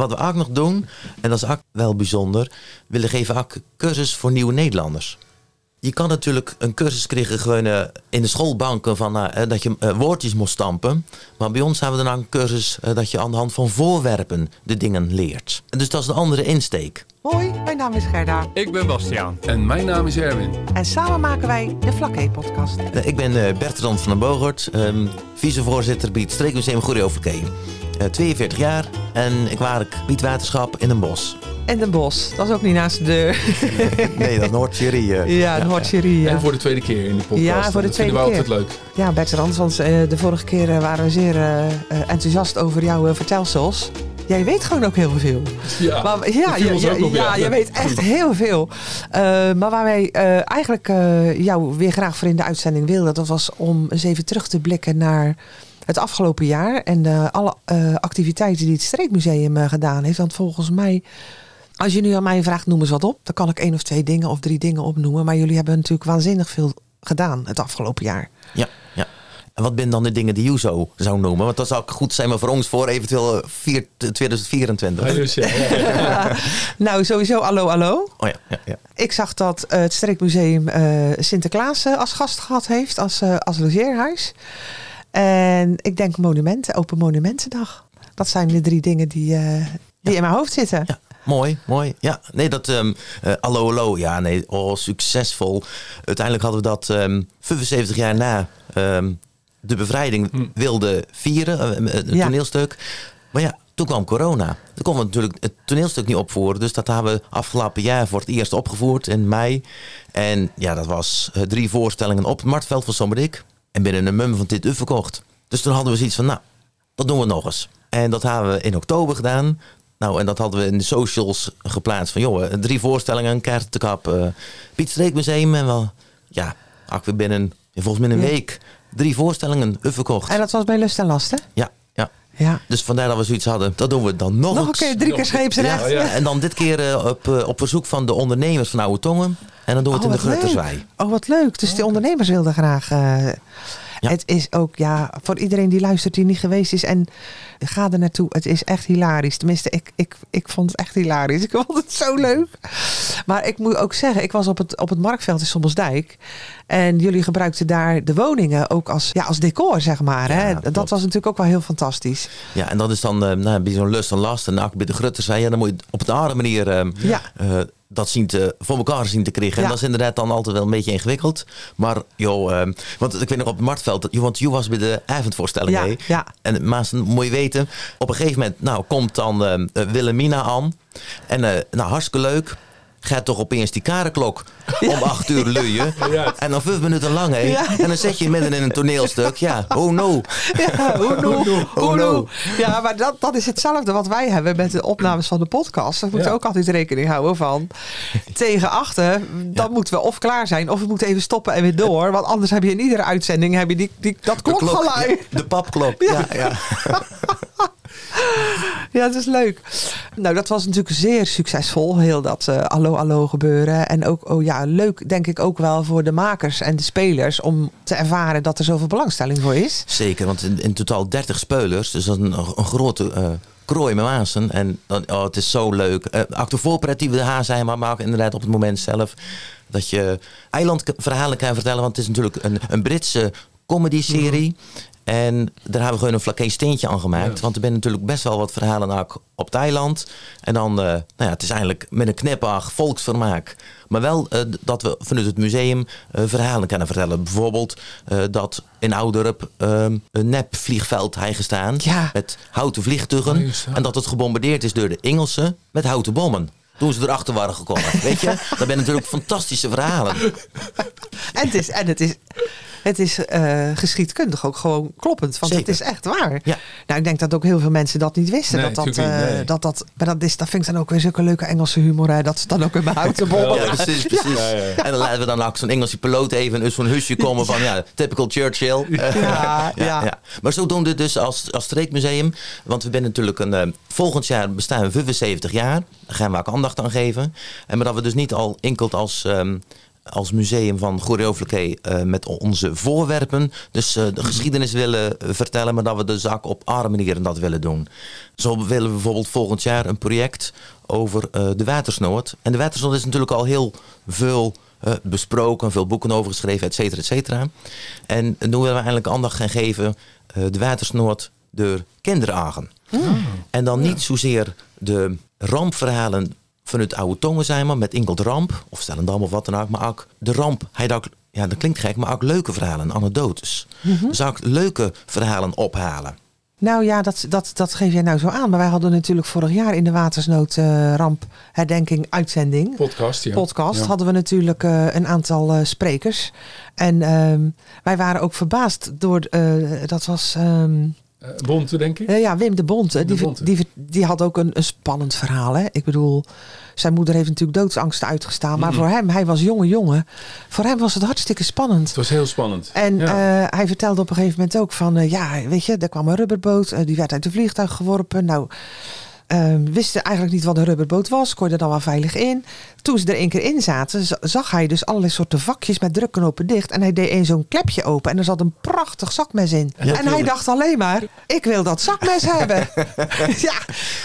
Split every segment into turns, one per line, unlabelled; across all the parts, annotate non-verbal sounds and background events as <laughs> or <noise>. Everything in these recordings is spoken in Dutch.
wat we ook nog doen, en dat is ook wel bijzonder, we willen geven ook cursus voor nieuwe Nederlanders. Je kan natuurlijk een cursus krijgen gewoon eh, in de schoolbanken van eh, dat je eh, woordjes moet stampen. Maar bij ons hebben we dan ook een cursus eh, dat je aan de hand van voorwerpen de dingen leert. Dus dat is een andere insteek.
Hoi, mijn naam is Gerda.
Ik ben Bastiaan.
En mijn naam is Erwin.
En samen maken wij de Vlakke-podcast.
Eh, Ik ben eh, Bertrand van den Bogert, ehm, vicevoorzitter bij het Streekmuseum Goede Overkee. Eh 42 jaar en ik werk Bietwaterschap in een bos.
En Den Bosch, dat is ook niet naast de deur. <laughs>
Nee, dat Noord-Jury. eh.
ja, een. Ja.
En voor de tweede keer in de podcast.
Ja, voor de
dat vinden we
tweede
altijd leuk.
ja, Bertrand, want eh, de vorige keer eh, waren we zeer eh, eh, enthousiast over jouw eh, vertelsels. Jij weet gewoon ook heel veel.
Ja,
Maar, ja, ja, ja, je weet echt heel veel. Eh, maar waar wij eh, eigenlijk eh, jou weer graag voor in de uitzending wilden, dat was om eens even terug te blikken naar het afgelopen jaar en eh, alle eh, activiteiten die het Streekmuseum eh, gedaan heeft. Want volgens mij, als je nu aan mij vraagt, noem eens wat op, dan kan ik één of twee dingen of drie dingen opnoemen. Maar jullie hebben natuurlijk waanzinnig veel gedaan het afgelopen jaar.
Ja, ja. En wat zijn dan de dingen die je zo zou noemen? Want dat zou goed zijn maar voor ons voor eventueel vier- 2024.
Ja, dus, ja, ja, <laughs> ja. <laughs>
nou, sowieso hallo, hallo.
Oh ja, ja, ja.
Ik zag dat het Streekmuseum eh, Sinterklaas als gast gehad heeft, als, eh, als logeerhuis. En ik denk monumenten, Open Monumentendag. Dat zijn de drie dingen die, eh, die in mijn hoofd zitten.
Ja, mooi, mooi. Ja, nee, dat, ehm eh, hallo, hallo. Ja, nee, oh, succesvol. Uiteindelijk hadden we dat ehm 75 jaar na ehm, de bevrijding wilden vieren, eh, eh,
Ja.
toneelstuk. Maar ja, toen kwam corona. Toen konden we natuurlijk het toneelstuk niet opvoeren. Dus dat hebben we afgelopen jaar voor het eerst opgevoerd in mei. En ja, dat was drie voorstellingen op het Marktveld van Sommerik. En binnen een mum van dit u verkocht. Dus toen hadden we zoiets van, nou, dat doen we nog eens. En dat hebben we in oktober gedaan. Nou, en dat hadden we in de socials geplaatst. Van, joh, drie voorstellingen, een kaart te kap. Uh, Piet. En wel, ja, ook weer binnen, volgens mij een
Ja.
week, drie voorstellingen u verkocht.
En dat was bij Lust en Last, hè?
Ja, ja. Dus vandaar dat we zoiets hadden. Dat doen we dan nog,
Nog een keer, drie keer scheepsrecht.
Ja,
Ja.
En dan dit keer eh, op, eh, op verzoek van de ondernemers van Oude Tongen. En dan doen we het
Oh,
in de. Grutterswei.
Oh, wat leuk. Dus die ondernemers wilden graag. eh,
Ja.
Het is ook, ja, voor iedereen die luistert, die niet geweest is. En ga er naartoe. Het is echt hilarisch. Tenminste, ik, ik, ik vond het echt hilarisch. Ik vond het zo leuk. Maar ik moet ook zeggen, ik was op het, op het marktveld in Sommelsdijk. En jullie gebruikten daar de woningen ook als, ja, als decor, zeg maar. Hè? Dat
klopt.
was natuurlijk ook wel heel fantastisch.
Ja, en dat is dan eh, nou, bij zo'n lust en last. En ook bij de Grutterswei. Ja, dan moet je op een andere manier eh,
Ja.
eh, dat zien te, voor elkaar zien te krijgen. En dat is inderdaad dan altijd wel een beetje ingewikkeld. Maar joh, eh, want ik weet nog op het Marktveld. dat- Want je was bij de avondvoorstelling.
Ja, ja.
En maar moet je weten, op een gegeven moment nou, komt dan eh, Willemina aan. En eh, nou, hartstikke leuk. Gaat toch opeens die karenklok <laughs> om acht uur luien. <laughs> En dan vijf minuten lang, hè. En dan zet je midden in een toneelstuk. Ja, oh no. <laughs>
Ja, hoe no,
Oh no.
no. Ja, maar dat, dat is hetzelfde wat wij hebben met de opnames van de podcast. Daar moeten we
Ja.
ook altijd rekening houden van. Tegen achter, dan moeten we of klaar zijn of we moeten even stoppen en weer door. Want anders heb je in iedere uitzending heb je die, die, dat
De klok, ja, de papklok. Ja, ja. <laughs>
Ja, dat is leuk. Nou, dat was natuurlijk zeer succesvol, heel dat eh allo allo gebeuren. En ook, oh ja, leuk denk ik ook wel voor de makers en de spelers om te ervaren dat er zoveel belangstelling voor is.
Zeker, want in, in totaal 30 speulers. Dus dat is een, een grote eh krooi met waansen. En dan, oh, het is zo leuk. Uh, ook de voorpret die we de zijn, maar, maar ook inderdaad op het moment zelf. Dat je eilandverhalen kan vertellen. Want het is natuurlijk een, een Britse comedy-serie. En daar hebben we gewoon een flaké steentje aan gemaakt.
Ja.
Want er zijn natuurlijk best wel wat verhalen op het eiland. En dan, eh, nou ja, het is eigenlijk met een knipaag volksvermaak. Maar wel eh, dat we vanuit het museum eh, verhalen kunnen vertellen. Bijvoorbeeld dat in Ouderup eh, een nepvliegveld heeft gestaan.
Ja.
Met houten vliegtuigen.
Oh,
en dat het gebombardeerd is door de Engelsen met houten bommen. Toen ze erachter waren gekomen. <laughs> Weet je? Dat zijn natuurlijk fantastische verhalen.
En het is, en het is, het is eh, geschiedkundig ook gewoon kloppend. Want
Zeker.
het is echt waar.
Ja.
Nou, ik denk dat ook heel veel mensen dat niet wisten.
Nee,
dat, dat, eh,
nee.
dat, dat, maar dat, is, dat vind ik dan ook weer zulke leuke Engelse humor. Hè, dat ze dan ook in mijn houten bol.
Ja, precies, precies.
Ja, ja, ja.
En dan laten we dan ook zo'n Engelse piloot even uit zo'n husje komen van ja, typical Churchill.
Ja, <laughs> ja.
Maar zo doen we het dus als, als streekmuseum. Want we zijn natuurlijk een, eh, volgend jaar bestaan we 75 jaar. Daar gaan we ook aandacht aan geven. En maar dat we dus niet al enkel als ehm, als museum van Goeree uh, met onze voorwerpen. Dus uh, de geschiedenis willen vertellen, maar dat we de zaak op andere manieren dat willen doen. Zo willen we bijvoorbeeld volgend jaar een project over uh, de watersnood. En de watersnood is natuurlijk al heel veel besproken, veel boeken over geschreven, et cetera, et cetera. En nu willen we eigenlijk aandacht gaan geven de watersnood door kinderen aangen. Mm. En dan niet zozeer de rampverhalen vanuit oude tongen zijn maar met Inkeld Ramp of Stellendam of wat dan ook. Maar ook de ramp, hij ook, ja dat klinkt gek, maar ook leuke verhalen, anekdotes. Mm -hmm. Dus ook leuke verhalen ophalen.
Nou ja, dat, dat, dat geef jij nou zo aan. Maar wij hadden natuurlijk vorig jaar in de watersnoodramp uh, herdenking uitzending.
Podcast, ja.
Podcast hadden we natuurlijk uh, een aantal uh, sprekers. En ehm, wij waren ook verbaasd door, dat was... Um,
Bonte, denk ik?
ja, Wim de Bonte. De die, Bonte. Die, die, had ook een, een spannend verhaal. Hè? Ik bedoel, zijn moeder heeft natuurlijk doodsangst uitgestaan. Maar mm. voor hem, hij was jonge jongen. Voor hem was het hartstikke spannend.
Het was heel spannend.
En ja. uh, hij vertelde op een gegeven moment ook van... Uh, ja, weet je, er kwam een rubberboot. Uh, die werd uit de vliegtuig geworpen. Nou... Uh, wisten eigenlijk niet wat een rubberboot was. Kon je er dan wel veilig in. Toen ze er één keer in zaten, zag hij dus allerlei soorten vakjes met drukkenopen dicht. En hij deed een zo'n klepje open en er zat een prachtig zakmes in. Ja, en hij dacht alleen maar, ik wil dat zakmes <laughs> hebben. ja,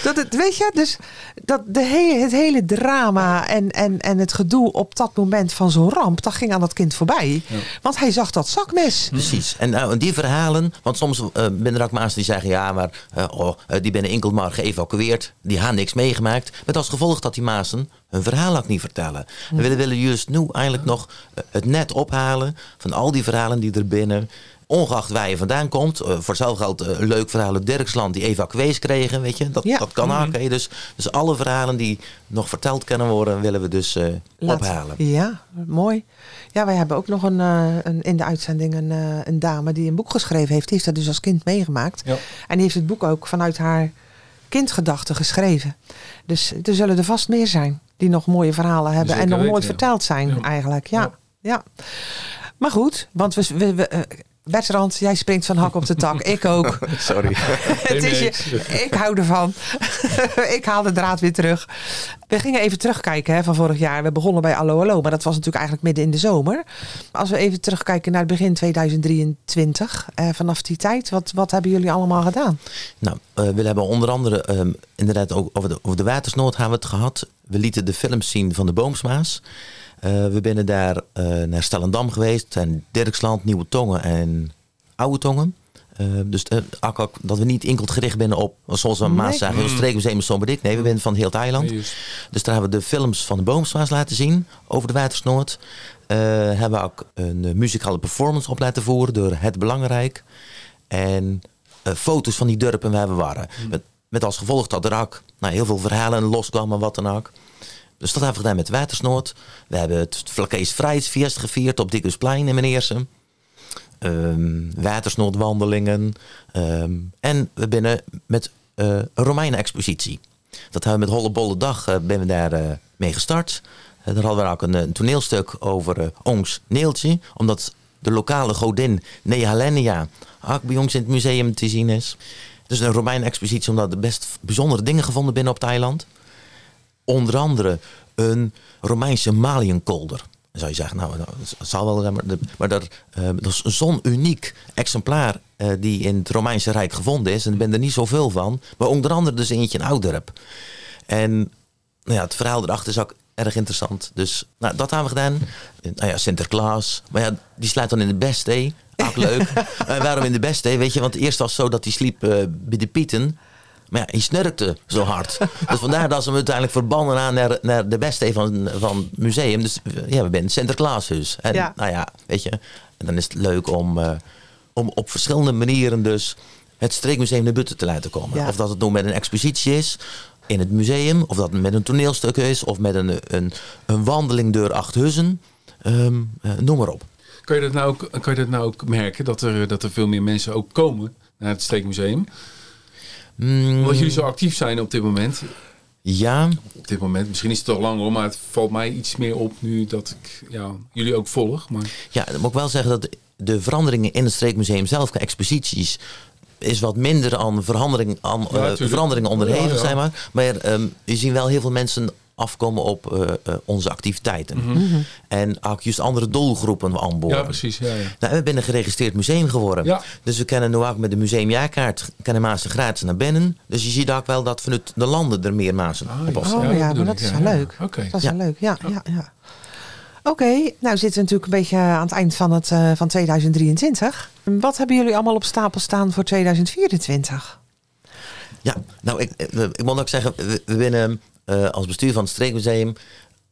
dat het, weet je, dus dat de hele, het hele drama en, en, en het gedoe op dat moment van zo'n ramp, dat ging aan dat kind voorbij. Ja. Want hij zag dat zakmes.
Precies. En nou, die verhalen, want soms uh, ben er ook mensen die zeggen, ja, maar uh, oh, die ben in Inkelmar geëvacueerd. Die hebben niks meegemaakt. Met als gevolg dat die Maasen hun verhaal ook niet vertellen. En we willen juist nu eigenlijk nog eh, het net ophalen van al die verhalen die er binnen ongeacht waar je vandaan komt. Uh, voor zelf geldt uh, een leuk verhaal uit Dirksland die evacuees kregen, weet je. Dat, ja. dat kan ook. Mm Dus, dus alle verhalen die nog verteld kunnen worden, willen we dus uh, ophalen.
Ja, mooi. Ja, wij hebben ook nog een, een in de uitzending een, een, dame die een boek geschreven heeft. Die heeft dat dus als kind meegemaakt. Ja. En die heeft het boek ook vanuit haar kindgedachten geschreven. Dus er zullen er vast meer zijn die nog mooie verhalen hebben Zeker en nog nooit verteld zijn ja. eigenlijk. Ja. ja. Maar goed, want we, we, we uh, Bertrand, jij springt van hak op de tak. Ik ook. <laughs>
Sorry. <laughs>
het is je, ik hou ervan. <laughs> ik haal de draad weer terug. We gingen even terugkijken hè, van vorig jaar. We begonnen bij Allo Allo, maar dat was natuurlijk eigenlijk midden in de zomer. Als we even terugkijken naar het begin 2023. Eh, vanaf die tijd, wat, wat hebben jullie allemaal gedaan?
Nou, uh, we hebben onder andere um, inderdaad ook over de, over de watersnood hebben we het gehad. We lieten de films zien van de Boomsmaas. Uh, we zijn daar uh, naar Stellendam geweest en Dirksland, Nieuwe Tongen en Oude Tongen. Uh, dus dat we niet enkel gericht zijn op, zoals een Maas zeggen, heel streekmuseum Somberdik. Nee, we zijn van heel. Nee, dus daar hebben we de films van de Boomsmaas laten zien over de watersnood. hebben we ook een muzikale performance op laten voeren door Het Belangrijk. En foto's van die dorpen waar we waren. Mm. Met, met, als gevolg dat er ook nou, heel veel verhalen loskwamen, wat dan ook. Dus dat hebben we gedaan met Watersnood. We hebben het Vlakees Vrijheidsfeest gevierd op Dikkersplein in Meneersen. Um, watersnoodwandelingen. Um, en we binnen met een Romeinen expositie. Dat hebben we met Hollebolle Dag uh, ben we daar uh, mee gestart. daar hadden we ook een, toneelstuk over Ongs Neeltje. Omdat de lokale godin Nehalenia ook bij ons in het museum te zien is. Dus een Romeinen expositie omdat er best bijzondere dingen gevonden binnen op het eiland onder andere een Romeinse maliënkolder. Dan zou je zeggen, nou, dat zal wel, maar, maar dat, uh, dat is zo'n uniek exemplaar uh, die in het Romeinse Rijk gevonden is. En er ben er niet zoveel van. Maar onder andere dus eentje in Ouderp. En nou ja, het verhaal erachter is ook erg interessant. Dus nou, dat hebben we gedaan. Nou ja, Sinterklaas. Maar ja, die sluit dan in de beste. Ook leuk. uh, <laughs> waarom in de beste? Weet je, want eerst was het zo dat hij sliep bij de Pieten. Maar ja, hij snurkte zo hard. <laughs> dus vandaar dat ze hem uiteindelijk verbannen aan naar, naar de beste van, van het museum. Dus ja, we zijn Sinterklaashuis. En ja. nou ja, weet je. En dan is het leuk om, uh, om op verschillende manieren dus het streekmuseum naar buiten te laten komen. Ja. Of dat het nou met een expositie is in het museum. Of dat het met een toneelstuk is. Of met een, een, een wandeling door acht huizen. Um, uh, noem maar op.
Kan je dat nou ook, kan je dat nou ook merken? Dat er, dat er veel meer mensen ook komen naar het streekmuseum? Mm. Omdat jullie zo actief zijn op dit moment.
Ja.
Op dit moment. Misschien is het toch langer, maar het valt mij iets meer op nu dat ik ja, jullie ook volg. Maar...
Ja, dan moet ik wel zeggen dat de veranderingen in het streekmuseum zelf, exposities, is wat minder aan verandering, aan, ja, uh, veranderingen onderhevig, ja, ja. zijn maar. Maar um, je ziet wel heel veel mensen afkomen op eh, eh, onze activiteiten.
Mhm.
En ook juist andere doelgroepen aanboren.
Ja, precies. Ja, ja.
Nou, we zijn een geregistreerd museum geworden.
Ja.
Dus we kunnen nu ook met de museumjaarkaart kunnen mensen gratis naar binnen. Dus je ziet ook wel dat vanuit de landen er meer mensen
Ah,
op
ja.
afstaan.
Oh ja, maar dat is wel
ja.
leuk.
Oké.
Dat is
Ja.
wel leuk, ja. ja, ja. Oké, nou zitten we natuurlijk een beetje aan het eind van, het, eh, van 2023. Wat hebben jullie allemaal op stapel staan voor 2024?
Ja, nou, ik, ik, ik moet ook zeggen, we, we binnen eh, als bestuur van het Streekmuseum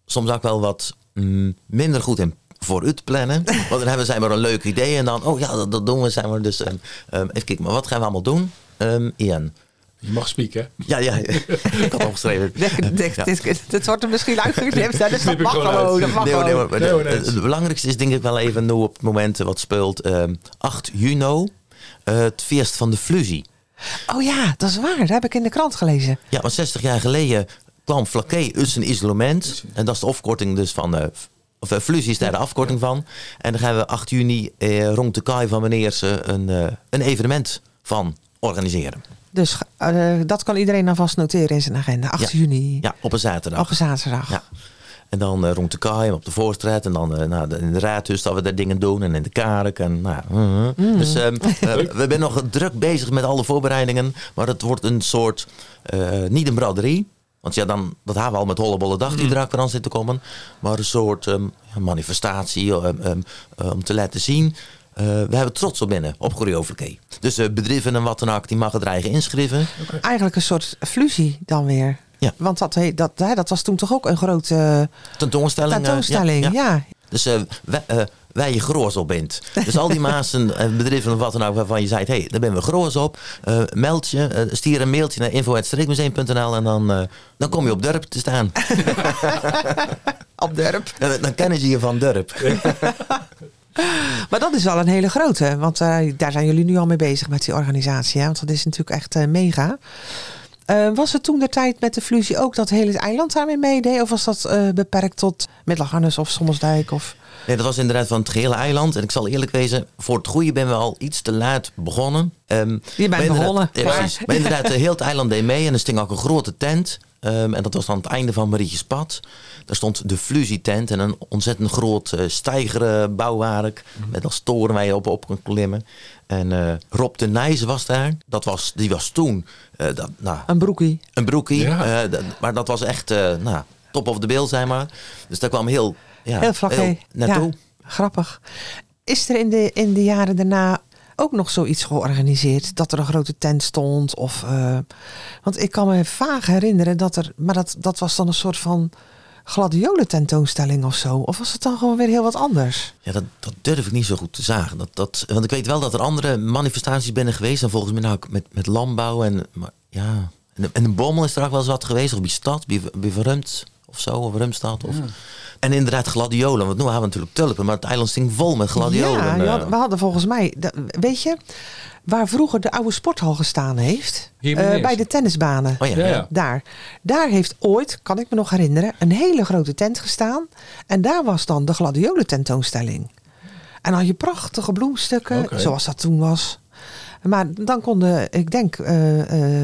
soms ook wel wat mm, minder goed in vooruit plannen. <laughs> Want dan hebben zij maar een leuk idee en dan, oh ja, dat, dat doen we. Zijn we dus, ehm, even kijken, maar wat gaan we allemaal doen? Ehm Ian.
Je mag spieken?
Ja, ja, ik had opgeschreven. <laughs>
Dit wordt er misschien uitgeknipt. <laughs> Dus dat mag
gewoon.
Dat mag gewoon.
het, het belangrijkste is denk ik wel even nu op het moment wat speelt. ehm 8 juni, eh, het feest van de Flusie.
Oh ja, dat is waar. Dat heb ik in de krant gelezen.
Ja, want 60 jaar geleden kwam Flaké uit een isolement. En dat is de afkorting dus van... eh, of uh, Flusie is daar de afkorting van. En dan gaan we 8 juni eh, rond de kaai van meneer ze een, eh, een evenement van organiseren.
Dus dat kan iedereen alvast noteren in zijn agenda. 8
Ja.
juni.
Ja, op een zaterdag.
Op een zaterdag.
Ja. En dan rond de kaai op de Voorstraat. En dan nou, de- in de raadhuis dat we daar dingen doen. En in de kark. En, nou, mhm. Dus ehm, <laughs> eh, we zijn nog druk bezig met alle voorbereidingen. Maar het wordt een soort, niet een braderie. Want ja, dan, dat hebben we al met Hollebolle Dag die er ook aan zit te komen. Maar een soort ehm, manifestatie ehm, ehm, eh, om te laten zien. eh, we hebben trots op binnen, op Choreoverkee. Dus eh, bedrijven en wat dan ook, die mogen er eigen inschrijven.
Eigenlijk een soort fusie dan weer.
Ja.
Want dat, dat, hè, dat was toen toch ook een grote
Tentoonstelling. eh,
tentoonstelling.
ja,
ja.
ja. Dus eh, wij, eh, wij je groos op bent. Dus al die <laughs> maasen en bedrijven of wat dan ook waarvan je zei, hé, hey, daar ben we groos op. Eh, meld je, eh, stuur een mailtje naar info.streekmuseum.nl en dan, eh, dan kom je op Durp te staan. <laughs>
Op Durp.
Dan kennen ze je van Durp. <laughs>
Maar dat is wel een hele grote. Want eh, daar zijn jullie nu al mee bezig met die organisatie. Hè? Want dat is natuurlijk echt eh, mega. Eh, was het toen de tijd met de fusie ook dat hele eiland daarmee meedeed? Of was dat eh, beperkt tot Middelgarnis of Sommelsdijk? Of...
Nee, dat was inderdaad van het gehele eiland. En ik zal eerlijk wezen, voor het goede ben we al iets te laat begonnen. Ehm,
Je bent begonnen.
Ja, precies. Maar inderdaad, eh, heel het eiland deed mee. En er sting ook een grote tent. Ehm, en dat was aan het einde van Marietjes Pad. Daar stond de Flusietent en een ontzettend groot uh, stijgeren bouwwerk. Met als toren waar je op, op kon klimmen. En eh, Rob de Nijs was daar. Dat was, die was toen eh, dat, nou,
Een broekie.
een broekie.
Ja.
eh, maar dat was echt eh, nou, top of the bill, zeg maar. Dus daar kwam heel, ja,
Heel vlak hé.
naartoe.
Ja, grappig. Is er in de, in de jaren daarna ook nog zoiets georganiseerd? Dat er een grote tent stond? Of, eh, want ik kan me vaag herinneren dat er... Maar dat, dat was dan een soort van gladiolen tentoonstelling of zo. Of was het dan gewoon weer heel wat anders?
Ja, dat, dat durf ik niet zo goed te zagen. Dat, dat, want ik weet wel dat er andere manifestaties binnen geweest. En volgens mij nou met, met landbouw. En, maar, ja. en, en de bommel is er ook wel eens wat geweest. Of bij stad, bij, bij of zo. Of Rumstad. Of, En inderdaad gladiolen. Want nu hebben we natuurlijk tulpen. Maar het eiland sting vol met gladiolen.
Ja,
eh.
had- we hadden volgens mij... weet je, waar vroeger de oude sporthal gestaan heeft? Eh, bij de tennisbanen.
Oh ja,
Ja,
ja.
ja.
Daar. Daar heeft ooit, kan ik me nog herinneren, een hele grote tent gestaan. En daar was dan de gladiolen tentoonstelling. En al je prachtige bloemstukken, zoals dat toen was. Maar dan konden, ik denk, eh,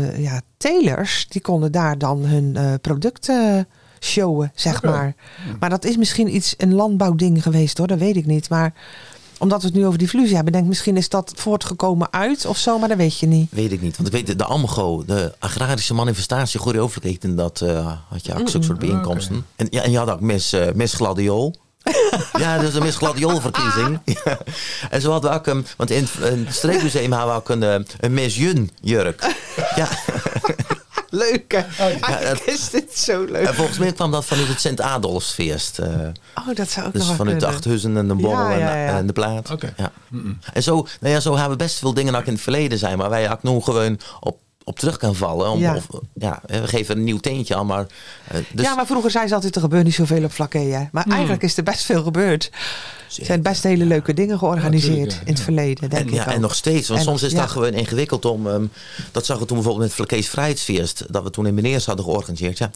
eh, ja, telers, die konden daar dan hun eh, producten showen, zeg maar. Maar dat is misschien iets, een landbouwding geweest hoor, dat weet ik niet. Maar omdat we het nu over die fusie hebben, denk ik misschien is dat voortgekomen uit of zo, maar dat weet je niet.
Weet ik niet. Want ik weet, de, de AMGO, de agrarische manifestatie choreoverkijk, en dat eh, had je ook zulke soort bijeenkomsten. En, ja, en je had ook Miss, eh, Miss Gladiool. <laughs> ja, dat is een Miss Gladiool verkiezing. Ja. En zo hadden we ook, een, want in het, in het streekmuseum hadden we ook een, eh, een Miss Jun jurk. <laughs> ja,
Leuk hè?
Eigenlijk
is dit zo leuk.
en volgens mij kwam dat vanuit het Sint-Adolfsfeest. eh,
Oh, dat zou ook
dus
nog wel
vanuit de. Achthuizen en de
Ja, ja,
en,
ja.
en de Plaat.
Oké.
Ja. En zo, nou ja, zo hebben we best veel dingen ook in het verleden zijn, maar wij ook nu gewoon op, op terug kan vallen. Om,
Ja.
Of, ja, we geven een nieuw teentje aan, maar... eh, dus,
ja, maar vroeger zei ze altijd, er gebeurt niet zoveel op vlakke. Maar eigenlijk is er best veel gebeurd. Er zijn best hele leuke dingen georganiseerd
Ja, tuurlijk, ja.
in het verleden, denk
En,
ik
ja,
ook.
en nog steeds. Want
En
soms is
ja.
dat gewoon ingewikkeld om... ehm, dat zag we toen bijvoorbeeld met Vlakees Vrijheidsfeest. Dat we toen in Meneers hadden georganiseerd. Ja,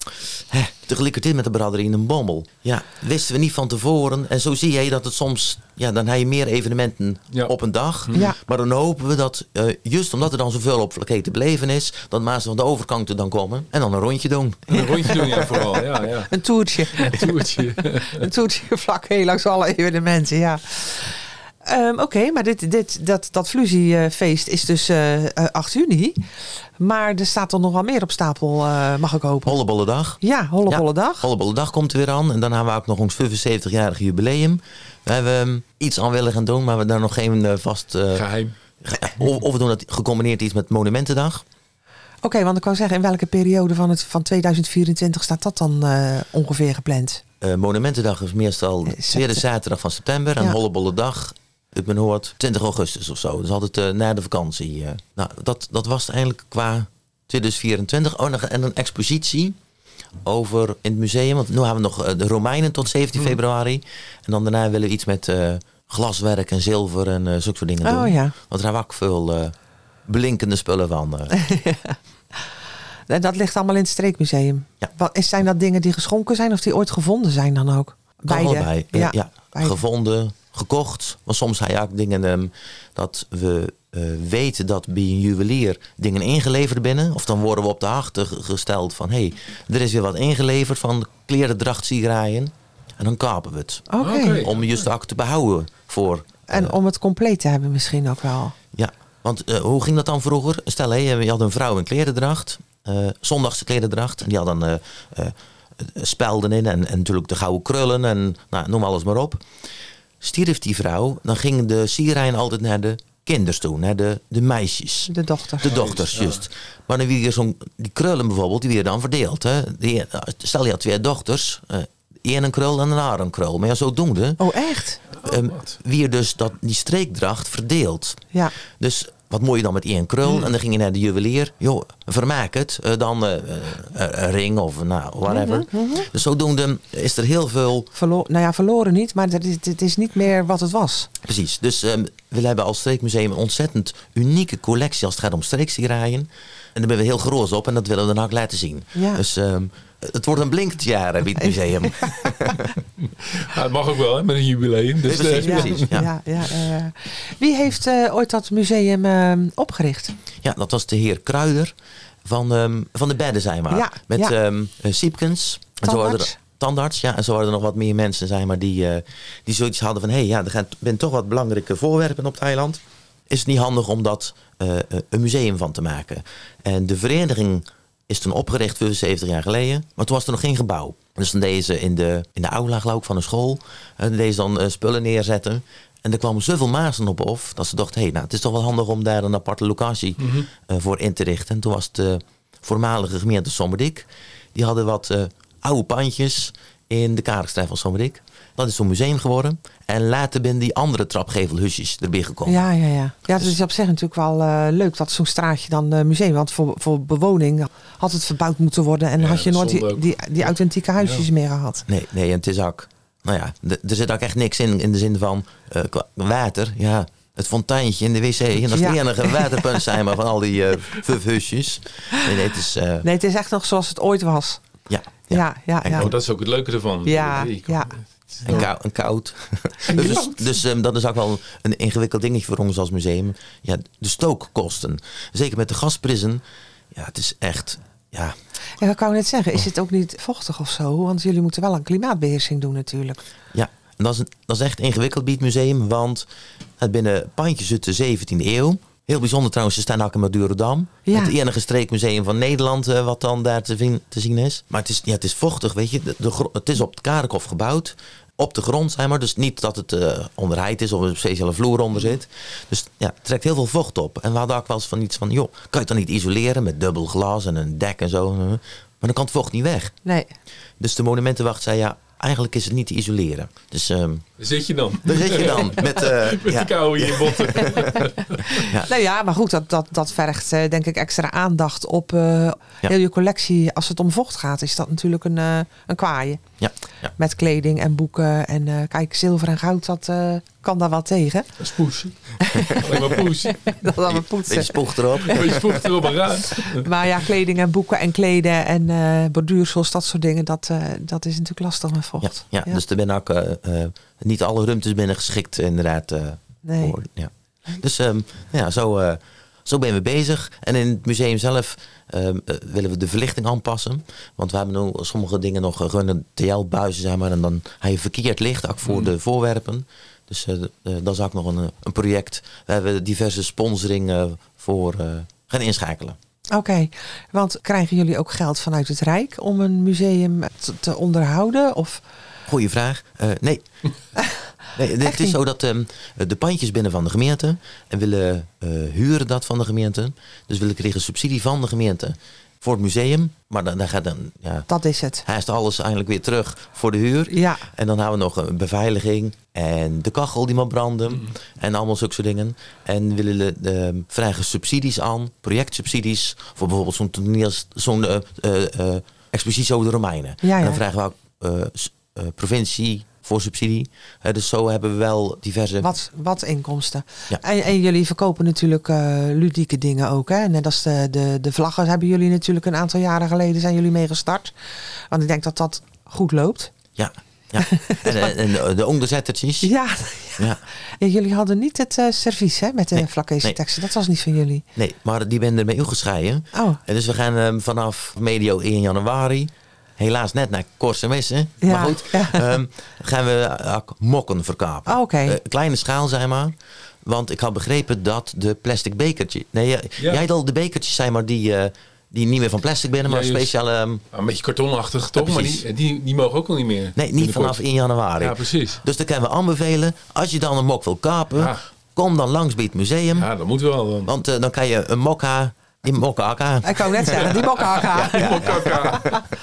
hè, tegelijkertijd met de braderie in een bommel. Ja, wisten we niet van tevoren. En zo zie je dat het soms... Ja, dan heb je meer evenementen
Ja.
op een dag.
Ja.
Maar dan hopen we dat, eh, juist omdat er dan zoveel op Vlakee te beleven is... dat mensen van de overkant er dan komen. En dan een rondje doen.
Een rondje doen, ja, vooral. Ja, ja.
Een toertje.
Een toertje.
een toertje vlak heel langs alle evenementen, ja. Ehm, Oké, maar dit, dit, dat, dat is dus eh, eh, 8 juni. Maar er staat er nog wel meer op stapel, eh, mag ik hopen.
Hollebolle dag.
Ja, Holle
Ja,
Bolle Dag.
Hollebolle dag komt er weer aan. En dan hebben we ook nog ons 75-jarig jubileum. We hebben ehm, iets aan willen gaan doen, maar we hebben daar nog geen eh, vast... eh,
Geheim. <laughs>
Of, of we doen het gecombineerd iets met Monumentendag.
Oké, want ik wou zeggen, in welke periode van, het, van 2024 staat dat dan eh, ongeveer gepland?
Eh, Monumentendag is meestal de
Eh,
tweede
september.
zaterdag van september. En
Ja.
Hollebolle dag, uit mijn hoort, 20 augustus of zo. Dus altijd eh, na de vakantie. Nou, dat, dat was het eigenlijk qua 2024. Oh, nog- en een expositie over in het museum. Want nu hebben we nog de Romeinen tot 17
Hmm.
februari. En dan daarna willen we iets met glaswerk en zilver en zulke soort dingen doen.
Oh ja.
Want hebben we ook veel blinkende spullen van. eh. <laughs>
En dat ligt allemaal in het streekmuseum.
Ja.
Zijn dat dingen die geschonken zijn of die ooit gevonden zijn dan ook?
Kan allebei.
Ja,
ja,
beide.
gevonden, gekocht. Maar soms zijn ook dingen ehm, dat we eh, weten dat bij een juwelier dingen ingeleverd binnen. Of dan worden we op de achter ge- gesteld van... hé, hey, er is weer wat ingeleverd van klerendrachtsigerijen. En dan kapen we het.
Oké.
Om juist ook te behouden voor...
En
eh,
om het compleet te hebben misschien ook wel.
ja, want eh, hoe ging dat dan vroeger? Stel, hé, je had een vrouw in klerendracht. Eh zondagse klerendracht. En die had dan eh, eh, spelden in en, en natuurlijk de gouden krullen en nou, noem alles maar op. Stierf die vrouw, dan gingen de sierijen altijd naar de kinders toe, naar de, de meisjes.
De dochters.
De dochters, juist. Maar dan weer zo'n, die krullen bijvoorbeeld, die werden dan verdeeld. Hè? Die, stel je had twee dochters, eh één een krul en een haar een krul. Maar ja, zodoende
Oh, echt?
ehm,
wat.
weer dus dat, die streekdracht verdeeld.
Ja.
Dus wat moet je dan met één krul? En dan ging je naar de juwelier. Joh, vermaak het. Eh, dan eh, eh, een ring of nou, whatever. Dus zodoende is er heel veel...
Verlo nou ja, verloren niet, maar het is, het is niet meer wat het was.
Precies. Dus ehm, we hebben als streekmuseum een ontzettend unieke collectie als het gaat om streeksigarijen. En daar ben we heel groot op en dat willen we dan ook laten zien.
Ja.
Dus ehm, het wordt een blinkend jaar bij het <laughs> museum.
Ja, het mag ook wel, hè, met een jubileum. Dus,
Nee, precies.
eh,
precies, ja.
ja, ja. Wie heeft eh, ooit dat museum eh, opgericht?
Ja, dat was de heer Kruider van, ehm, van de bedden, zijn maar.
Ja,
Met
ja.
ehm, eh, Siepkens. En zo er, tandarts, ja. En zo waren er nog wat meer mensen, zijn maar, die, eh, die zoiets hadden van... hé, hey, ja, er ben toch wat belangrijke voorwerpen op het eiland. Is het niet handig om dat eh, eh, een museum van te maken? En de vereniging is toen opgericht 75 jaar geleden. Maar toen was er nog geen gebouw. Dus dan deden ze in de, in de aula geloof ik van een school. En deden ze dan spullen neerzetten. En er kwamen zoveel mazen op af. Dat ze dachten, hé, hey, nou, het is toch wel handig om daar een aparte locatie eh, voor in te richten. En toen was de voormalige gemeente Sommerdik. Die hadden wat oude pandjes in de Karekstraat van Sommerdik. Dat is zo'n museum geworden. En later ben die andere trapgevelhusjes erbij gekomen.
Ja, ja, ja. Ja, het is op zich natuurlijk wel eh, leuk dat zo'n straatje dan eh, museum. Want voor, voor bewoning had het verbouwd moeten worden. En
Ja,
had je nooit die, die, die authentieke huisjes meer gehad.
Nee, nee, en het is ook... Nou ja, er zit ook echt niks in, in de zin van eh, qua water. Ja, het fonteintje in de wc. En dat is
Ja.
het enige <laughs> waterpunt zijn maar van al die eh fufhusjes. Nee, nee, het is... eh,
Nee, het is echt nog zoals het ooit was.
Ja,
Ja, ja, ja.
En
Oh, dat is ook het leuke ervan.
Ja,
Ik-
ja.
En, kou, en koud. <laughs> dus dus ehm, dat is ook wel een ingewikkeld dingetje voor ons als museum. Ja, de stookkosten. Zeker met de gasprizzen. Ja, het is echt... Ja,
Ja, ik wou net zeggen, is het ook niet vochtig of zo? Want jullie moeten wel een klimaatbeheersing doen natuurlijk.
ja. En dat, is, een- dat is echt ingewikkeld bij het museum. Want het binnen pandjes uit de 17e eeuw. Heel bijzonder trouwens, ze staan ook in Madurodam.
Ja.
Het enige streekmuseum van Nederland eh, wat dan daar te, te zien is. Maar het is, ja, het is vochtig, weet je. De, de gro- het is op het Karekhof gebouwd. Op de grond, zeg maar. Dus niet dat het eh onderheid is of een speciale vloer onder zit. Dus ja, het trekt heel veel vocht op. En we hadden ook wel eens van iets van... joh, kan je het dan niet isoleren met dubbel glas en een dek en zo? Maar dan kan het vocht niet weg.
Nee.
Dus de monumentenwacht zei ja, eigenlijk is het niet te isoleren. Dus ehm,
Daar zit je dan.
daar zit je dan met, eh, <laughs>
Met
ja,
de kou in je botten. <laughs>
Nou ja, maar goed, dat, dat, dat vergt eh, denk ik extra aandacht op eh, heel je collectie. Als het om vocht gaat, is dat natuurlijk een, eh een kwaaie.
ja, ja.
Met kleding en boeken. En eh, kijk, zilver en goud, dat eh, kan daar wel tegen.
Dat is. <laughs> Alleen maar.
Dat dan
Beetje
poetsen.
spoeg erop.
Een beetje vocht erop en aan.
Maar ja, kleding en boeken en kleden en eh borduursels, dat soort dingen, dat, eh, dat is natuurlijk lastig met
Ja,
vocht.
ja, dus er binnen ook eh, niet alle ruimtes binnen geschikt inderdaad. eh,
nee.
voor, ja. Dus ehm, ja, zo, eh, zo ben we bezig. En in het museum zelf ehm, eh, willen we de verlichting aanpassen. Want we hebben nu sommige dingen nog een TL-buizen, zeg maar. En dan heb je verkeerd licht, ook voor de voorwerpen. Dus eh, eh, dat is ook nog een, een project. We hebben diverse sponsoring eh, voor eh, gaan inschakelen.
Oké, want krijgen jullie ook geld vanuit het Rijk om een museum te, onderhouden? Of
Goeie vraag. Eh, nee. <laughs> nee het is
niet?
zo dat ehm, de pandjes binnen van de gemeente en willen eh, huren dat van de gemeente. Dus willen kregen subsidie van de gemeente voor het museum. Maar dan, dan gaat dan, ja,
dat is het?
hij is alles eigenlijk weer terug voor de huur.
Ja,
En dan hebben we nog een beveiliging en de kachel die moet branden en allemaal zulke soort dingen. En willen de, de vragen subsidies aan, projectsubsidies voor bijvoorbeeld zo'n toneels, zo'n eh, eh, eh, expositie over de Romeinen.
Ja,
En
ja.
dan vragen we ook eh, eh, provincie voor subsidie. Dus zo hebben we wel diverse.
wat, wat inkomsten.
Ja.
En, en jullie verkopen natuurlijk eh, ludieke dingen ook. Hè? Net als de, de, de vlaggen hebben jullie natuurlijk een aantal jaren geleden zijn jullie mee gestart. Want ik denk dat dat goed loopt.
Ja, ja. <laughs> en, de- de onderzettertjes.
Ja,
Ja.
en jullie hadden niet het eh, servies hè, met de
Nee,
vlakkese
nee.
teksten. Dat was niet van jullie.
Nee, maar die ben ermee ingescheiden.
Oh,
En dus we gaan ehm, vanaf medio 1 januari, helaas net naar Korsemessen,
Ja,
maar goed,
ja.
ehm, gaan we ook mokken verkapen.
Oh, oké.
Eh, kleine schaal, zeg maar. Want ik had begrepen dat de plastic bekertje... Nee, jij-
Ja.
jij had al de bekertjes, zeg maar, die, eh, die niet meer van plastic binnen, maar speciaal... ehm,
Nou, Een beetje kartonachtig, toch? maar die, die, die mogen ook al niet meer.
nee, niet vanaf 1 januari.
Ja, precies.
Dus dan kunnen we aanbevelen, als je dan een mok wil kapen,
Ja.
kom dan langs bij het museum.
Ja, dat moet wel dan.
Want eh, dan kan je een mokka in mokka.
ik wou net zeggen, die mokkaka.
Kaka.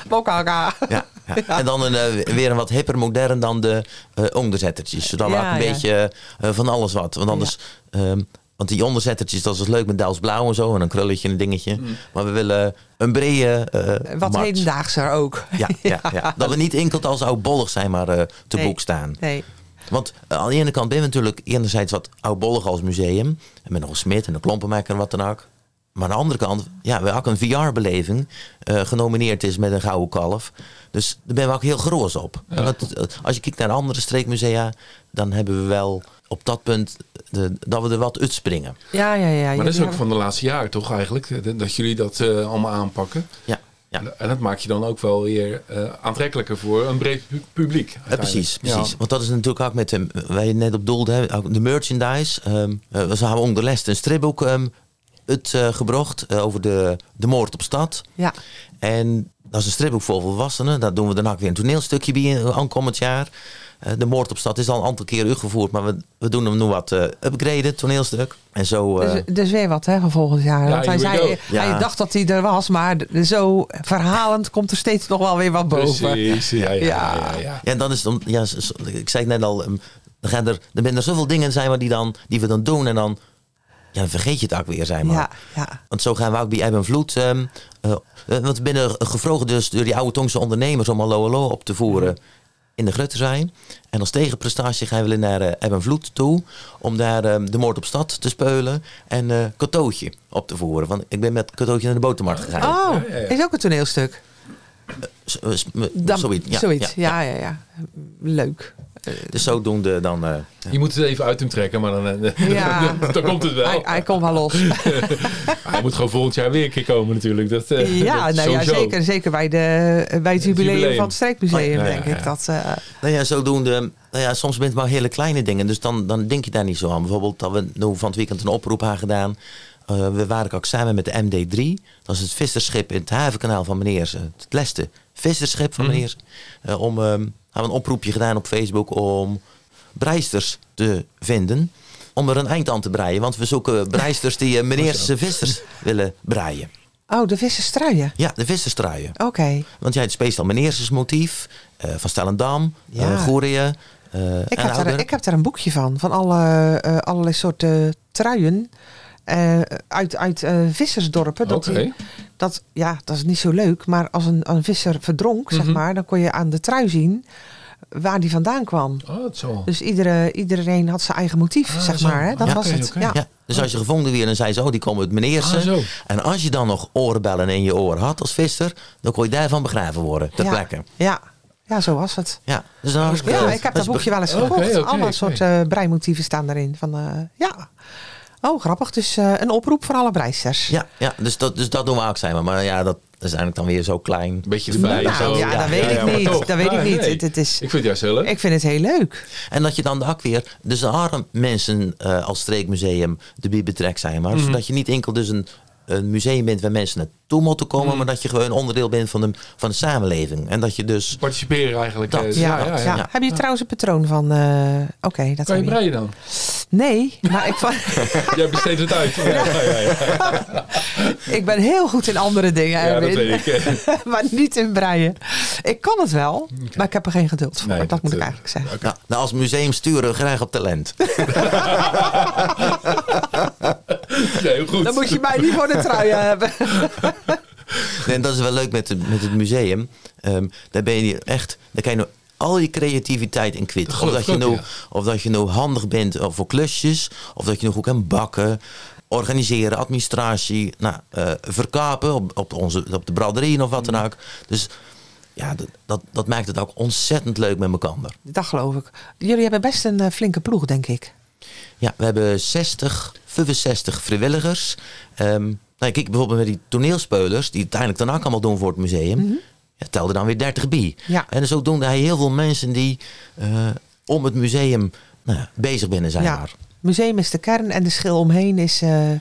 Mokkaka.
Ja, ja. En dan een, eh, weer een wat hipper modern dan de eh onderzettertjes. Zodat een
ja.
beetje eh, van alles wat. Want anders... ehm, want die onderzettertjes, dat is leuk met Duits blauw en zo. En een krulletje en een dingetje. Maar we willen een brede eh
Wat
markt.
hedendaagser ook.
Ja, ja, <laughs> ja. Dat we niet enkel als oudbollig zijn, maar eh, te
Nee.
boek staan.
Nee.
Want aan de ene kant ben we natuurlijk enerzijds wat oudbollig als museum. En met nog een smid en een klompenmaker en wat dan ook. Maar aan de andere kant, ja, we hebben ook een VR-beleving eh, genomineerd is met een gouden kalf. Dus daar ben we ook heel groot op. En dat, eh, als je kijkt naar andere streekmusea, dan hebben we wel op dat punt de, dat we er wat uitspringen.
Ja, ja, ja.
Maar dat is ook van de laatste jaren toch eigenlijk? eh, Dat jullie dat eh, allemaal aanpakken.
Ja, ja.
En- dat maakt je dan ook wel weer eh, aantrekkelijker voor een breed pu- publiek.
Precies, precies.
Ja.
Want dat is natuurlijk ook met de, waar je net op doelde, de merchandise. Ehm eh, we hebben onder de les een stripboek ehm het, eh, gebracht eh, over de, de moord op stad.
Ja.
En dat is een stripboek voor volwassenen. Daar doen we dan ook weer een toneelstukje bij eh, aankomend jaar. Eh, de moord op stad is al een aantal keer uitgevoerd, maar we, we doen hem nu wat eh upgraden, toneelstuk. En zo. eh,
Dus, dus weer wat hè, van volgend jaar.
Ja,
Want hij,
we
zei, hij
Ja.
dacht dat hij er was, maar zo verhalend komt er steeds nog wel weer wat boven.
Precies, ja, ja, ja.
Ja.
ja, ja.
ja, dan is het, om- ja, ik zei het net al, ehm, dan gaan er, er zijn er zoveel dingen zijn maar die, dan, die we dan doen en dan, ja, dan vergeet je het ook weer, zijn maar.
Ja, ja.
Want zo gaan we ook bij Eben Vloed. ehm, eh, eh, want we binnen gevrogen dus door die oude Tongse ondernemers om Allo Allo op te voeren in de Grutterzij. En als tegenprestatie gaan we naar uh, Eben Vloed toe. Om daar ehm, de moord op stad te speulen. En eh Katootje op te voeren. Want ik ben met Katootje naar de botermarkt gegaan.
Oh,
ja, ja.
is ook een toneelstuk.
Zoiets. Ja,
zoiets.
ja,
Ja, ja, ja. Leuk.
Dus zodoende dan... eh,
Je moet het even uit hem trekken, maar dan, eh, <laughs>
Ja.
dan komt het wel.
Hij, hij komt wel los. <laughs>
Hij moet gewoon volgend jaar weer een keer komen natuurlijk. Dat, eh,
ja, <laughs>
dat
nou ja, zeker, zeker bij, de, bij het jubileum,
jubileum.
van het Streekmuseum,
Oh,
denk
ja,
ik. Dat, eh,
Nou ja, zodoende. Nou ja, soms zijn het maar hele kleine dingen. Dus dan, dan denk je daar niet zo aan. Bijvoorbeeld dat we nu van het weekend een oproep hebben gedaan. Eh, we waren ook samen met de MD3. Dat is het visserschip in het havenkanaal van meneer. Het Leste visserschip van
Mhm.
meneer. Eh, om, ehm, hebben we een oproepje gedaan op Facebook om breisters te vinden. Om er een eind aan te breien. Want we zoeken breisters die uh, meneers vissers willen breien.
Oh, de visserstruien.
Ja, de visserstruien.
Oké.
Want jij het Speciaal Meneersmotief uh, van Stellendam, ja. uh, Goerië. Uh,
ik, heb er, ik heb er een boekje van, van alle, uh, allerlei soorten truien. Uh, uit, uit uh, vissersdorpen. Dat,
okay.
die, dat, ja, dat is niet zo leuk. Maar als een, een visser verdronk, mm -hmm. zeg maar, dan kon je aan de trui zien waar die vandaan kwam.
Oh, dat zo.
Dus iedere, iedereen had zijn eigen motief,
Ah,
zeg
zo.
maar. Hè? Dat
Ja,
was het. Ja.
Ja, dus als je gevonden werd, dan zei ze, oh, die komen uit Meneersen.
Ah.
En als je dan nog oorbellen in je oor had als visser, dan kon je daarvan begraven worden, ter
Ja.
plekke.
Ja. ja, zo was het.
Ja, dus dan
Ja, ik heb
Dat
dat
is
boekje wel eens gekocht.
oké,
Alle soorten uh, breimotieven staan erin. Van, eh, ja. Oh, grappig. Dus eh, een oproep voor alle breisters.
Ja, ja dus, dat, dus dat doen we ook samen. Maar ja, dat is eigenlijk dan weer zo klein.
Een beetje erbij.
Nou,
zo.
ja, dat weet ik
maar
niet. Dat weet ik niet.
nee.
Het, het is,
Ik vind het juist heel leuk.
ik vind het heel leuk.
En dat je dan ook weer, dus de arme mensen eh, als streekmuseum erbij betrekt zijn. Maar
Mhm.
zodat je niet enkel dus een, een museum bent waar mensen naartoe moeten komen.
Mhm.
Maar dat je gewoon onderdeel bent van de, van de samenleving. En dat je dus...
Participeren eigenlijk.
Dat,
eh,
Ja,
ja, ja, ja.
ja. Heb je trouwens een patroon van... eh, Oké, dat
Kan je breien dan?
Nee, maar ik, van, <laughs>
Jij besteedt het uit. <laughs> Ja, ja, ja, ja.
ik ben heel goed in andere dingen,
Ja, dat weet ik. <laughs>
maar niet in breien. Ik kan het wel, maar ik heb er geen geduld voor.
Nee,
dat,
dat,
moet ik
eh,
eigenlijk zeggen.
Nou, nou, als museum sturen we graag op talent.
Nee, heel goed.
Dan moet je mij niet voor de trui hebben. <laughs>
Nee, en dat is wel leuk met, het- met het museum. Ehm, daar ben je echt, daar kan je nou al je creativiteit in kwijt. Of dat, je nou, of dat je nou handig bent eh, voor klusjes, of dat je nog goed kan bakken, organiseren, administratie, nou, eh, verkapen op, op, onze, op de braderieën of wat
Mm.
dan ook. Dus ja, dat, dat, dat maakt het ook ontzettend leuk met elkaar.
Dat geloof ik. Jullie hebben best een eh, flinke ploeg, denk ik.
Ja, we hebben 60, 65 vrijwilligers. Ehm nou, kijk bijvoorbeeld met die toneelspelers, die uiteindelijk dan ook allemaal doen voor het museum. Ja, telde dan weer 30 bij.
Ja.
En zo doen hij heel veel mensen die eh, om het museum nou, bezig binnen zijn.
Ja.
Maar.
Museum is de kern en de schil omheen is eh,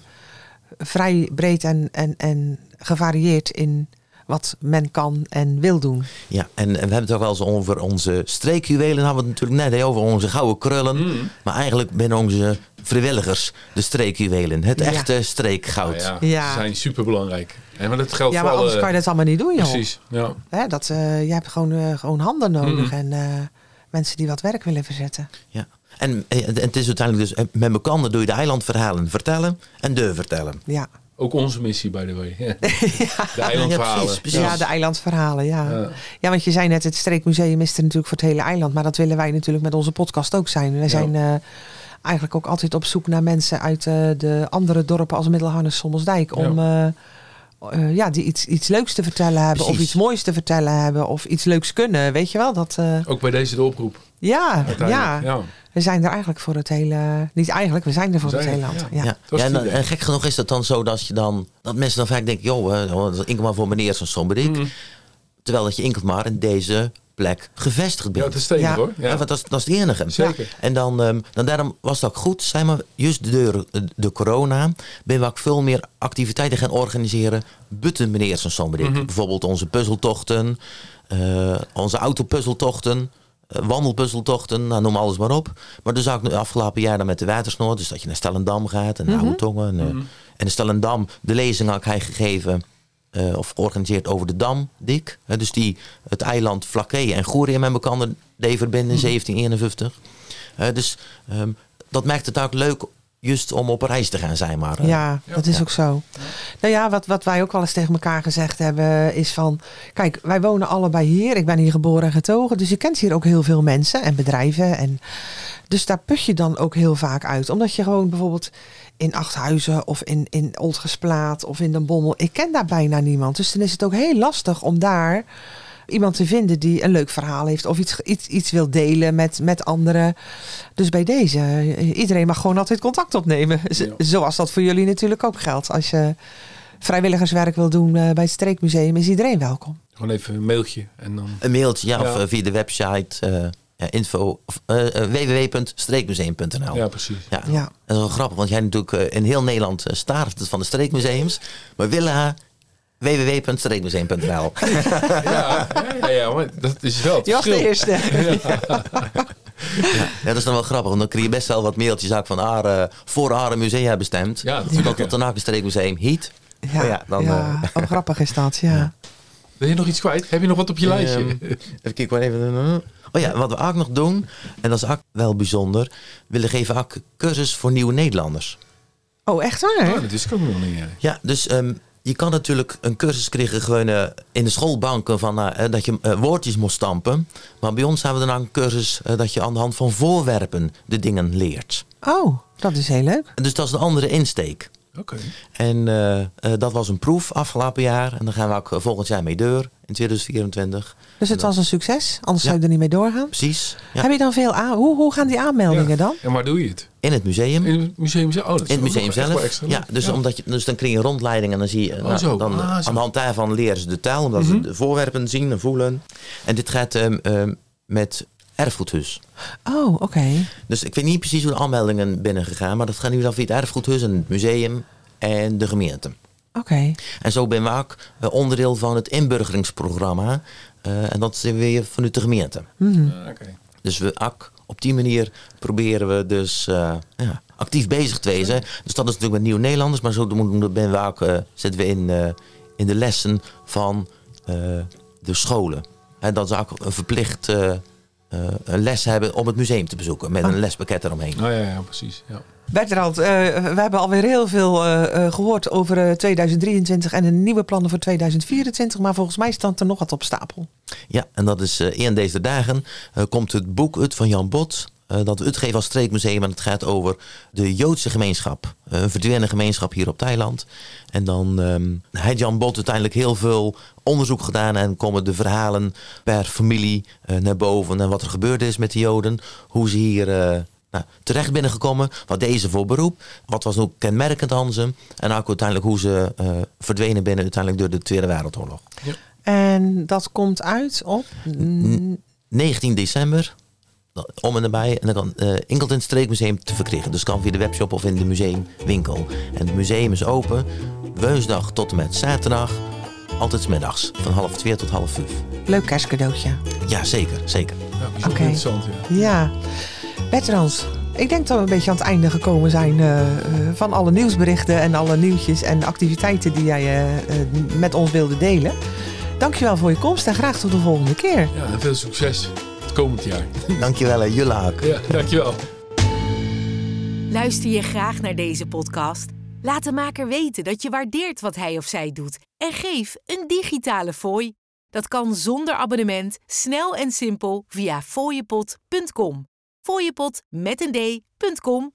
vrij breed en, en, en gevarieerd in wat men kan en wil doen.
Ja, en, en we hebben het ook wel eens over onze streekjuwelen. Hadden we het natuurlijk net hè, over onze gouden krullen.
Mm.
Maar eigenlijk binnen onze vrijwilligers de streekjuwelen. Het
Ja.
echte streekgoud.
Nou ja,
Ja.
Ze zijn super belangrijk. En maar dat geldt
Ja,
voor
maar
alle...
anders kan je dat allemaal niet doen, joh.
Precies. Ja.
Hè, dat, eh, je hebt gewoon, eh, gewoon handen nodig
Mhm.
en eh, mensen die wat werk willen verzetten.
Ja. En, en het is uiteindelijk dus, met elkaar doe je de eilandverhalen vertellen en de vertellen.
Ja,
Ook onze missie, by the way. <laughs> Ja. <laughs> De
Ja,
eilandverhalen.
precies, precies.
ja de eilandverhalen, ja.
Ja.
Ja, want je zei net, het streekmuseum is er natuurlijk voor het hele eiland. Maar dat willen wij natuurlijk met onze podcast ook zijn. Wij
Ja.
zijn eh, eigenlijk ook altijd op zoek naar mensen uit eh, de andere dorpen als Middelharnis, Sommelsdijk. Om eh, eh, ja, die iets, iets leuks te vertellen hebben. Of iets moois te vertellen hebben. Of iets leuks kunnen. Weet je wel? Dat, eh,
Ook bij deze de oproep.
ja, ja,
ja.
we zijn er eigenlijk voor het hele... Niet eigenlijk, we zijn er voor het hele land.
ja.
Ja.
Ja,
dat is
ja en, gek genoeg is het dan zo dat, je dan, dat mensen dan vaak denken... joh, eh, dat is enkel maar voor meneer zo'n somberik.
Mhm.
Terwijl dat je enkel maar in deze plek gevestigd
Ja,
bent.
het is stevig
Ja.
hoor.
Ja,
Ja.
want dat, is, dat is het enige.
Zeker.
En dan, ehm, dan daarom was het ook goed, zijn we juist de, de corona, ben we ook veel meer activiteiten gaan organiseren buiten meneer zo'n somberik.
Mhm.
Bijvoorbeeld onze puzzeltochten, eh, onze autopuzzeltochten, eh, wandelpuzzeltochten, nou, noem alles maar op. Maar dus ook nu afgelopen jaar dan met de Watersnoord, dus dat je naar Stellendam gaat en naar. Oude En, eh, en de Stellendam, de lezing had hij gegeven eh, of georganiseerd over de Dam, Dik. Dus die het eiland Vlakke en Goeree met elkaar deed verbinden in 1751. Eh, dus ehm, dat maakt het ook leuk juist om op reis te gaan zijn. Maar,
Ja, dat is ook zo. Nou ja, wat, wat wij ook wel eens tegen elkaar gezegd hebben, is van... Kijk, wij wonen allebei hier. Ik ben hier geboren en getogen. Dus je kent hier ook heel veel mensen en bedrijven. En dus daar put je dan ook heel vaak uit. Omdat je gewoon bijvoorbeeld in Achthuizen of in, in Oldgesplaat of in Den Bommel... Ik ken daar bijna niemand. Dus dan is het ook heel lastig om daar iemand te vinden die een leuk verhaal heeft... of iets, iets, iets wil delen met, met anderen. Dus bij deze, iedereen mag gewoon altijd contact opnemen. Z-
Ja.
Zoals dat voor jullie natuurlijk ook geldt. Als je vrijwilligerswerk wil doen eh, bij het Streekmuseum, is iedereen welkom.
Gewoon even een mailtje. En dan...
Een mailtje, ja,
Ja.
of eh, via de website eh, info of eh, www.streekmuseum.nl.
Ja, precies.
Ja.
Ja.
Dat is wel grappig, want jij natuurlijk in heel Nederland uh, staart het van de streekmuseums. Maar willen www.streekmuseum.nl. <laughs>
Ja, ja, ja, ja, maar dat is wel het
Je was de eerste. <laughs> <laughs>
Ja, dat is dan wel grappig, want dan krijg je best wel wat mailtjes ook van Are, voor Are Musea bestemd.
Ja, natuurlijk,
Dat dan ook een streekmuseum heet.
Ja,
Oh ja, dan,
ja. Oh, grappig is dat, ja. <laughs>
Ja.
Ben je nog iets kwijt? Heb je nog wat op je lijstje?
Ehm, even kijken, maar even. Oh ja, wat we ook nog doen, en dat is ook wel bijzonder. We willen geven ook cursus voor nieuwe Nederlanders.
Oh, echt waar?
Oh, dat is ik ook nog niet. ja.
Ja, dus ehm, je kan natuurlijk een cursus krijgen gewoon eh, in de schoolbanken van eh, eh, dat je eh, woordjes moest stampen. Maar bij ons hebben we dan ook een cursus eh, dat je aan de hand van voorwerpen de dingen leert.
Oh, dat is heel leuk.
Dus dat is een andere insteek.
Oké.
En eh, eh, dat was een proef afgelopen jaar. En daar gaan we ook eh, volgend jaar mee deur in 2024.
Dus het was een succes, anders
Ja.
zou je er niet mee doorgaan.
Precies. Ja.
Heb je dan veel aan? Hoe, hoe gaan die aanmeldingen
Ja.
dan?
En waar doe je het?
In het museum.
In het museum zelf? Oh, dat is
In het museum zelf. Ja, dus, Omdat je, dus dan krijg je een rondleiding en dan zie je. nou,
Oh, zo.
dan,
Ah,
aan de hand daarvan leren ze de taal, omdat
Mhm.
ze de voorwerpen zien en voelen. En dit gaat ehm, ehm, met erfgoedhuis.
Oh, oké.
Dus ik weet niet precies hoe de aanmeldingen binnen gegaan, maar dat gaat nu dan via het erfgoedhuis en het museum en de gemeente.
Oké.
En zo ben we ook eh, onderdeel van het inburgeringsprogramma. Eh, en dat is weer vanuit de gemeente.
Oké.
Dus we ak, op die manier proberen we dus eh, ja, actief bezig te wezen. Dus dat is natuurlijk met nieuwe Nederlanders. Maar zo doen- ben we ook, zitten we in, eh, in de lessen van eh, de scholen. En dat ze ook een verplicht eh, een les hebben om het museum te bezoeken. Met een lespakket eromheen.
Oh ja, ja, precies. Ja.
Bertrand, eh, we hebben alweer heel veel eh, eh, gehoord over eh, 2023 en de nieuwe plannen voor 2024. Maar volgens mij staat er nog wat op stapel.
Ja, en dat is eh in deze dagen eh, komt het boek uit van Jan Bot. Eh, dat we uitgeven als streekmuseum. En het gaat over de Joodse gemeenschap. Eh, een verdwenen gemeenschap hier op Thailand. En dan ehm heeft Jan Bot uiteindelijk heel veel onderzoek gedaan. En komen de verhalen per familie eh, naar boven. En wat er gebeurd is met de Joden. Hoe ze hier nou, terecht binnengekomen. Wat deze voor beroep. Wat was ook kenmerkend aan ze. En ook uiteindelijk hoe ze eh, verdwenen binnen uiteindelijk door de Tweede Wereldoorlog.
En dat komt uit op. mm,
19 december. Om en nabij. En dan kan eh enkel in het streekmuseum te verkrijgen. Dus kan via de webshop of in de museumwinkel. En het museum is open. Woensdag tot en met zaterdag. Altijd 's middags. Van half twee tot half vijf.
leuk kerstcadeautje.
Ja, zeker. Zeker.
Ja, interessant. Ja.
Ja. Bertrand, ik denk dat we een beetje aan het einde gekomen zijn eh, eh, van alle nieuwsberichten en alle nieuwtjes en activiteiten die jij eh, eh, met ons wilde delen. Dankjewel voor je komst en graag tot de volgende keer.
ja, en veel succes het komend jaar.
Dankjewel. en Jullie ook.
Ja, dankjewel.
Luister je graag naar deze podcast? Laat de maker weten dat je waardeert wat hij of zij doet en geef een digitale fooi. Dat kan zonder abonnement, snel en simpel via fooiepot.com. Fooiepot met een d.com